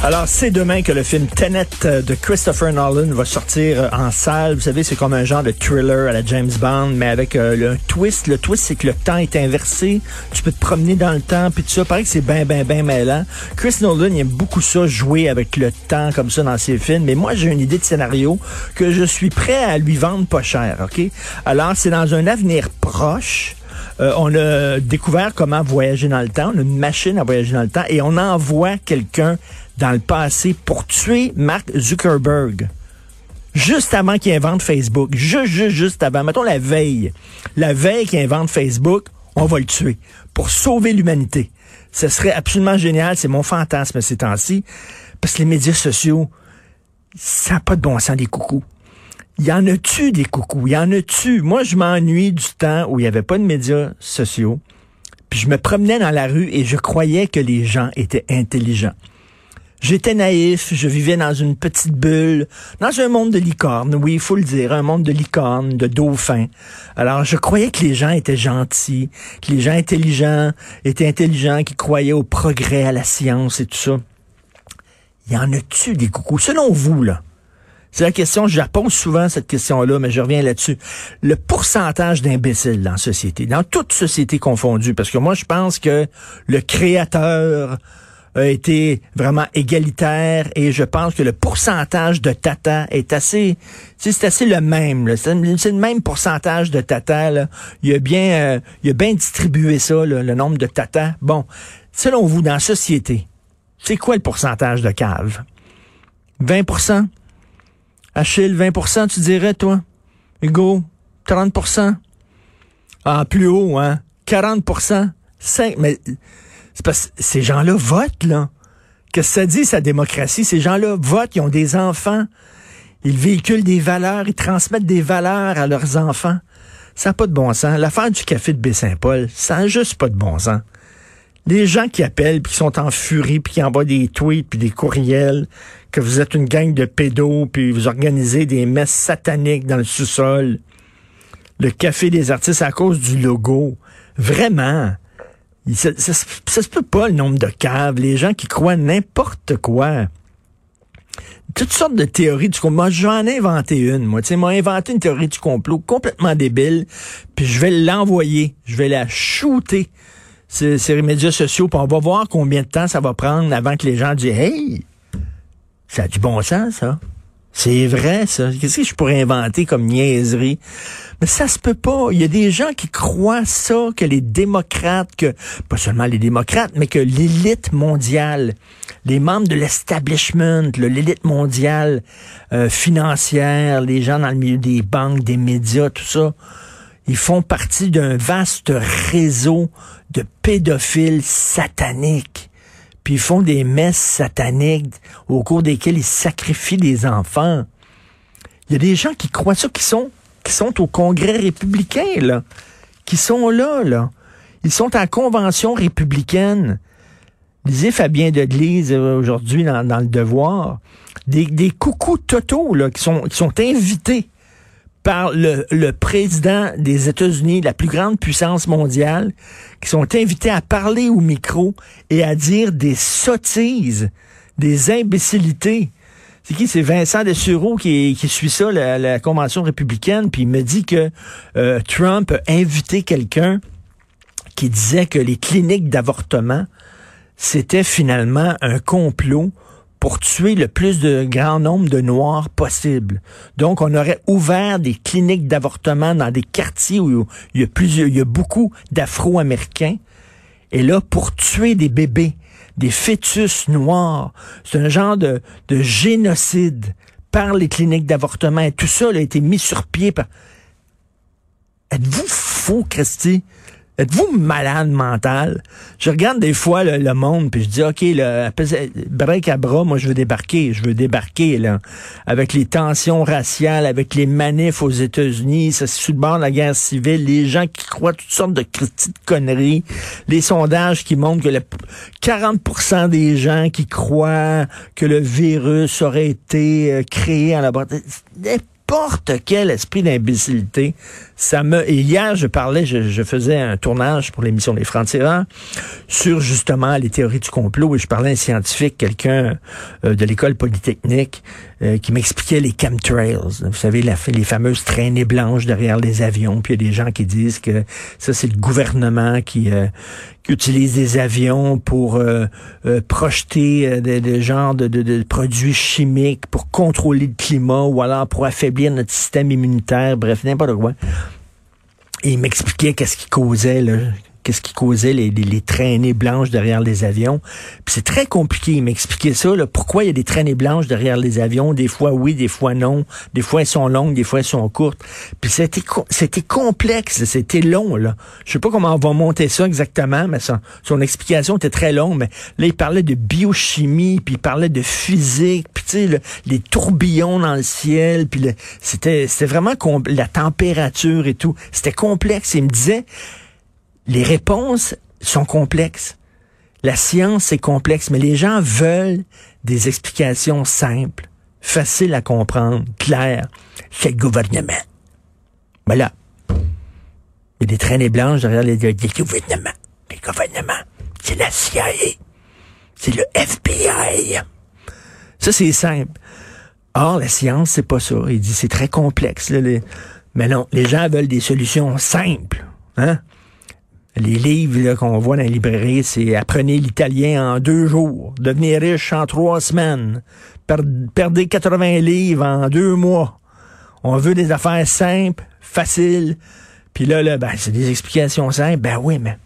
Alors, c'est demain que le film Tenet euh, de Christopher Nolan va sortir euh, en salle. Vous savez, c'est comme un genre de thriller à la James Bond, mais avec euh, le twist. Le twist, c'est que le temps est inversé. Tu peux te promener dans le temps, puis tout ça. Pareil que c'est bien, bien, bien mêlant. Chris Nolan, il aime beaucoup ça, jouer avec le temps comme ça dans ses films. Mais moi, j'ai une idée de scénario que je suis prêt à lui vendre pas cher, OK? Alors, c'est dans un avenir proche. Euh, on a découvert comment voyager dans le temps. On a une machine à voyager dans le temps et on envoie quelqu'un dans le passé pour tuer Mark Zuckerberg. Juste avant qu'il invente Facebook. Juste, juste, juste avant. Mettons la veille. La veille qu'il invente Facebook, on va le tuer pour sauver l'humanité. Ce serait absolument génial. C'est mon fantasme ces temps-ci. Parce que les médias sociaux, ça n'a pas de bon sens des coucous. Il y en a-tu des coucous? Il y en a-tu? Moi, je m'ennuie du temps où il n'y avait pas de médias sociaux. Puis je me promenais dans la rue et je croyais que les gens étaient intelligents. J'étais naïf, je vivais dans une petite bulle, dans un monde de licornes, oui, il faut le dire, un monde de licornes, de dauphins. Alors, je croyais que les gens étaient gentils, que les gens intelligents étaient intelligents, qui croyaient au progrès, à la science et tout ça. Il y en a-tu des coucous? Selon vous, là, c'est la question, je la pose souvent cette question-là, mais je reviens là-dessus. Le pourcentage d'imbéciles dans la société, dans toute société confondue, parce que moi je pense que le créateur a été vraiment égalitaire et je pense que le pourcentage de tata est assez, c'est assez le même. C'est le même pourcentage de tata. Là. Il a bien, euh, il a bien distribué ça, là, le nombre de tata. Bon, selon vous, dans la société, c'est quoi le pourcentage de cave? 20% Achille, 20% tu dirais, toi? Hugo, 30% Ah, plus haut, hein? 40% 5 mais c'est parce que ces gens-là votent, là. Qu'est-ce que ça dit, sa démocratie? Ces gens-là votent, ils ont des enfants. Ils véhiculent des valeurs, ils transmettent des valeurs à leurs enfants. Ça n'a pas de bon sens. L'affaire du café de Baie-Saint-Paul, ça n'a juste pas de bon sens. Les gens qui appellent, puis qui sont en furie, puis qui envoient des tweets, puis des courriels, que vous êtes une gang de pédos, puis vous organisez des messes sataniques dans le sous-sol. Le café des artistes à cause du logo. Vraiment. Ça, ça, se peut pas le nombre de caves. Les gens qui croient n'importe quoi. Toutes sortes de théories du complot. Moi, j'en ai inventé une, moi. Tu sais, moi, inventé une théorie du complot complètement débile, puis je vais l'envoyer. Je vais la shooter sur, les médias sociaux, puis on va voir combien de temps ça va prendre avant que les gens disent Hey, ça a du bon sens, ça. C'est vrai, ça. Qu'est-ce que je pourrais inventer comme niaiserie? Mais ça se peut pas. Il y a des gens qui croient ça, que les démocrates, que, pas seulement les démocrates, mais que l'élite mondiale, les membres de l'establishment, l'élite mondiale euh, financière, les gens dans le milieu des banques, des médias, tout ça, ils font partie d'un vaste réseau de pédophiles sataniques. Puis ils font des messes sataniques au cours desquelles ils sacrifient des enfants. Il y a des gens qui croient ça, qui sont, au Congrès républicain, là, qui sont là, là. Ils sont en convention républicaine. Lisez Fabien Deglise euh, aujourd'hui dans, Le Devoir. Des, des coucous totaux là, qui sont invités par le, président des États-Unis, la plus grande puissance mondiale, qui sont invités à parler au micro et à dire des sottises, des imbécilités. C'est qui? C'est Vincent Dessureau qui, qui suit ça, la, la convention républicaine, puis il me dit que euh, Trump a invité quelqu'un qui disait que les cliniques d'avortement, c'était finalement un complot pour tuer le plus de grand nombre de Noirs possible. Donc, on aurait ouvert des cliniques d'avortement dans des quartiers où il y a plusieurs, il beaucoup d'Afro-Américains. Et là, pour tuer des bébés, des fœtus noirs, c'est un genre de, de génocide par les cliniques d'avortement. Et tout ça a été mis sur pied par... Êtes-vous fou, Christy? Êtes-vous malade mental? Je regarde des fois le, monde, puis je dis, OK, le, break à bras, moi, je veux débarquer. Je veux débarquer, là. Avec les tensions raciales, avec les manifs aux États-Unis, ça se le de la guerre civile, les gens qui croient toutes sortes de petites conneries, les sondages qui montrent que le 40% des gens qui croient que le virus aurait été euh, créé en laboratoire quel esprit d'imbécilité. Ça me. Et hier, je parlais, je, faisais un tournage pour l'émission Les Francs-Tireurs sur justement les théories du complot et je parlais à un scientifique, quelqu'un euh, de l'école polytechnique, euh, qui m'expliquait les chemtrails. Vous savez, les fameuses traînées blanches derrière les avions. Puis il y a des gens qui disent que ça, c'est le gouvernement qui, euh, qui utilise des avions pour projeter des, des genres de, de, de produits chimiques pour contrôler le climat ou alors pour affaiblir notre système immunitaire. Bref, n'importe quoi. Et il m'expliquait qu'est-ce qui causait, là, qu'est-ce qui causait les, les, traînées blanches derrière les avions. Puis c'est très compliqué. Il m'expliquait ça, là, pourquoi il y a des traînées blanches derrière les avions? Des fois oui, des fois non. Des fois elles sont longues, des fois elles sont courtes. Puis c'était c'était complexe, c'était long. Là. Je sais pas comment on va monter ça exactement, mais son, son explication était très longue. Mais là, il parlait de biochimie, puis il parlait de physique, puis tu sais, les tourbillons dans le ciel, puis c'était c'était vraiment la température et tout. C'était complexe. Il me disait les réponses sont complexes. La science est complexe, mais les gens veulent des explications simples, faciles à comprendre, claires. C'est le gouvernement. Voilà. Il y a des traînées blanches derrière les, les gouvernements. Les gouvernements. C'est la CIA. C'est le FBI. Ça, c'est simple. Or, la science, c'est pas ça. Il dit c'est très complexe. Mais non, les gens veulent des solutions simples. Hein? Les livres qu'on voit dans les librairies, c'est Apprenez l'italien en deux jours, devenez riche en trois semaines, perdez 80 livres en deux mois. On veut des affaires simples, faciles. Puis là, ben, c'est des explications simples. Ben oui, mais...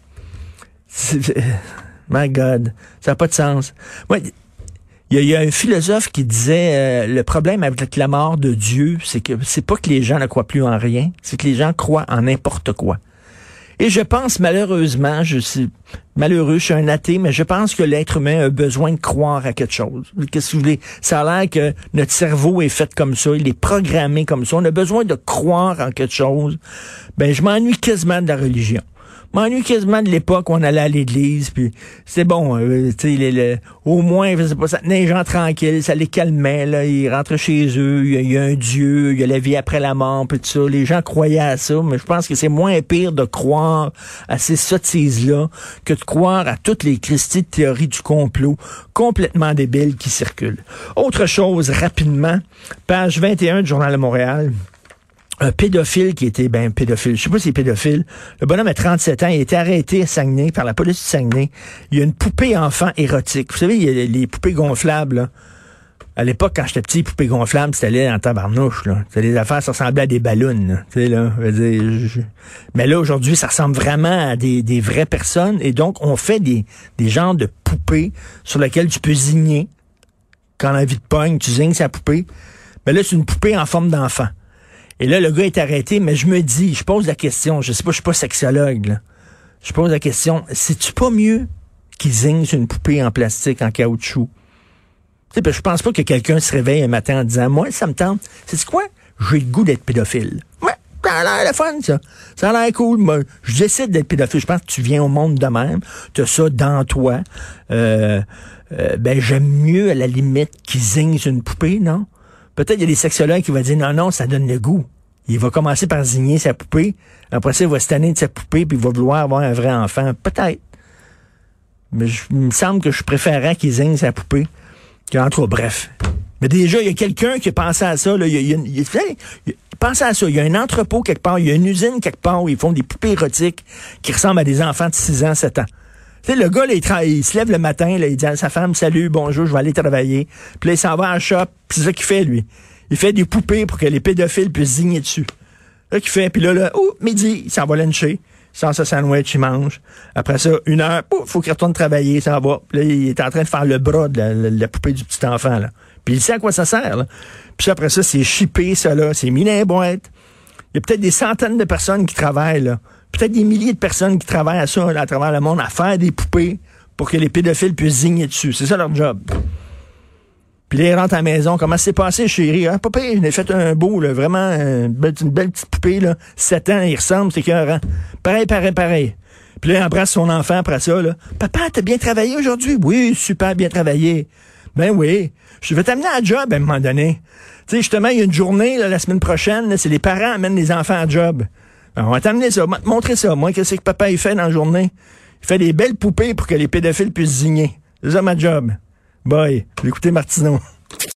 My God, ça n'a pas de sens. il y, a un philosophe qui disait euh, le problème avec la mort de Dieu, c'est que c'est pas que les gens ne croient plus en rien, c'est que les gens croient en n'importe quoi. Et je pense malheureusement, je suis malheureux, je suis un athée, mais je pense que l'être humain a besoin de croire à quelque chose. Qu'est-ce que vous voulez? Ça a l'air que notre cerveau est fait comme ça, il est programmé comme ça. On a besoin de croire en quelque chose. Ben, je m'ennuie quasiment de la religion m'ennuie quasiment de l'époque où on allait à l'église, puis c'est bon, euh, tu sais, au moins, je sais pas, ça tenait les gens tranquilles, ça les calmait, là, ils rentrent chez eux, il y, a un Dieu, il y a la vie après la mort, puis tout ça. Les gens croyaient à ça, mais je pense que c'est moins pire de croire à ces sottises-là que de croire à toutes les Christies de théorie du complot complètement débiles qui circulent. Autre chose, rapidement, page 21 du Journal de Montréal un pédophile qui était, ben, pédophile, je sais pas si c'est pédophile. Le bonhomme a 37 ans, il a été arrêté à Saguenay par la police de Saguenay. Il y a une poupée enfant érotique. Vous savez, il y a les poupées gonflables, là. À l'époque, quand j'étais petit, poupée gonflable, c'était là en tabarnouche, là. C'était des affaires, ça ressemblait à des ballons, Tu sais, là. Mais là, aujourd'hui, ça ressemble vraiment à des, vraies personnes. Et donc, on fait des, des genres de poupées sur lesquelles tu peux zigner. Quand la vie de pogne, tu zignes sa poupée. Mais là, c'est une poupée en forme d'enfant. Et là, le gars est arrêté, mais je me dis, je pose la question, je sais pas, je suis pas sexologue, là. Je pose la question, c'est-tu pas mieux qu'ils zignent une poupée en plastique, en caoutchouc? Tu sais, je pense pas que quelqu'un se réveille un matin en disant, moi, ça me tente. C'est quoi? J'ai le goût d'être pédophile. Ouais, ça a l'air fun, ça. Ça a l'air cool. Moi, je décide d'être pédophile. Je pense que tu viens au monde de même. Tu as ça dans toi. Euh, euh, ben, j'aime mieux, à la limite, qu'ils zignent une poupée, non? Peut-être il y a des sexologues qui vont dire non, non, ça donne le goût. Il va commencer par zigner sa poupée. Après ça, il va se tanner de sa poupée puis il va vouloir avoir un vrai enfant. Peut-être. Mais il me semble que je préférerais qu'il zigne sa poupée qu'entre bref. Mais déjà, il y a quelqu'un qui a pensé à ça. Là. Il, y a, à ça. Il y a un entrepôt quelque part, il y a une usine quelque part où ils font des poupées érotiques qui ressemblent à des enfants de 6 ans, 7 ans. Le gars, il, se lève le matin, il dit à sa femme, salut, bonjour, je vais aller travailler. Puis là, il s'en va en shop, c'est ça qu'il fait, lui. Il fait des poupées pour que les pédophiles puissent zigner dessus. Là, qu'il fait, puis là, là, oh, midi, il s'en va luncher. Sans sa sandwich, il mange. Après ça, une heure, il faut qu'il retourne travailler, ça va. Puis là, il est en train de faire le bras de la, poupée du petit enfant. Puis il sait à quoi ça sert. Puis après ça, c'est chippé, ça, là. C'est mis dans les boîtes. Il y a peut-être des centaines de personnes qui travaillent, peut-être des milliers de personnes qui travaillent à ça, à travers le monde, à faire des poupées pour que les pédophiles puissent zigner dessus. C'est ça leur job. Puis là, ils rentrent à la maison. Comment c'est passé, chérie? Hein? Papa, il a fait un beau, là, vraiment, une belle, une belle petite poupée, là. 7 ans, il ressemble, c'est écœurant. Pareil, pareil, pareil. Puis là, il embrasse son enfant après ça, là. Papa, t'as bien travaillé aujourd'hui? Oui, super bien travaillé. Ben oui. Je vais t'amener à job à un moment donné. Tu sais, justement, il y a une journée, là, la semaine prochaine, c'est les parents amènent les enfants à job. Alors, on va t'amener ça, on montrer ça. Moi, qu'est-ce que papa, il fait dans la journée? Il fait des belles poupées pour que les pédophiles puissent zigner. C'est ça ma job. Bye. Écoutez Martineau.